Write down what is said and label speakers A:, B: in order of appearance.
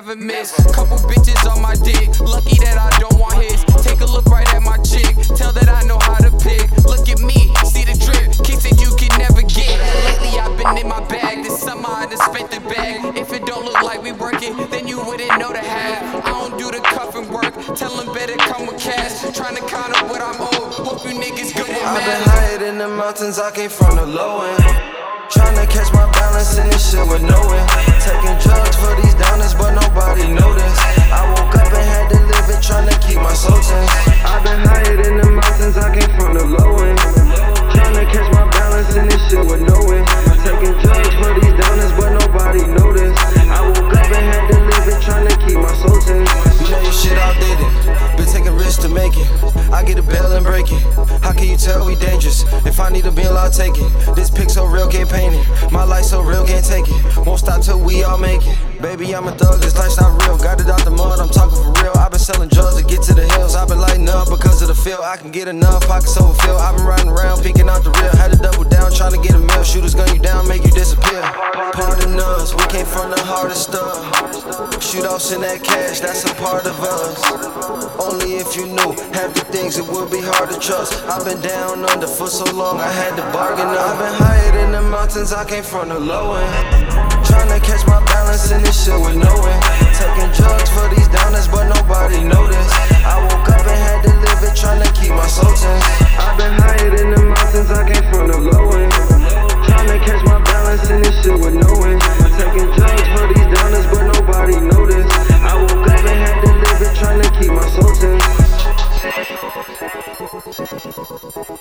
A: never miss. Couple bitches on my dick. Lucky that I don't better come with cash. Trying to count up what I'm owed. Hope you niggas good with
B: I've been higher in the mountains, I came from the low end. Tryna catch my balance in this shit with no end. Taking drugs for these downers, but nobody noticed. I woke up and had to live it, tryna keep my soul tense. I've been higher in the mountains, I came from the low end. Tryna catch my Risks to make it. I get a bail and break it. How can you tell we dangerous? If I need a bill, I'll take it. This pic so real, can't paint it. My life so real, can't take it. Won't stop till we all make it. Baby, I'm a thug, this life's not real. Got it out the mud, I'm talking for real. I've been selling drugs to get to the hills. I've been lighting up because of the feel. I can get enough, pockets overfill. I've been riding around, peeking out the real. Had to double down, stuff. Shootouts in that cash, that's a part of us. Only if you knew half the things it would be hard to trust. I've been down under for so long, I had to bargain up. I've been higher in the mountains, I came from the low end. Tryna catch my balance in this shit with no end.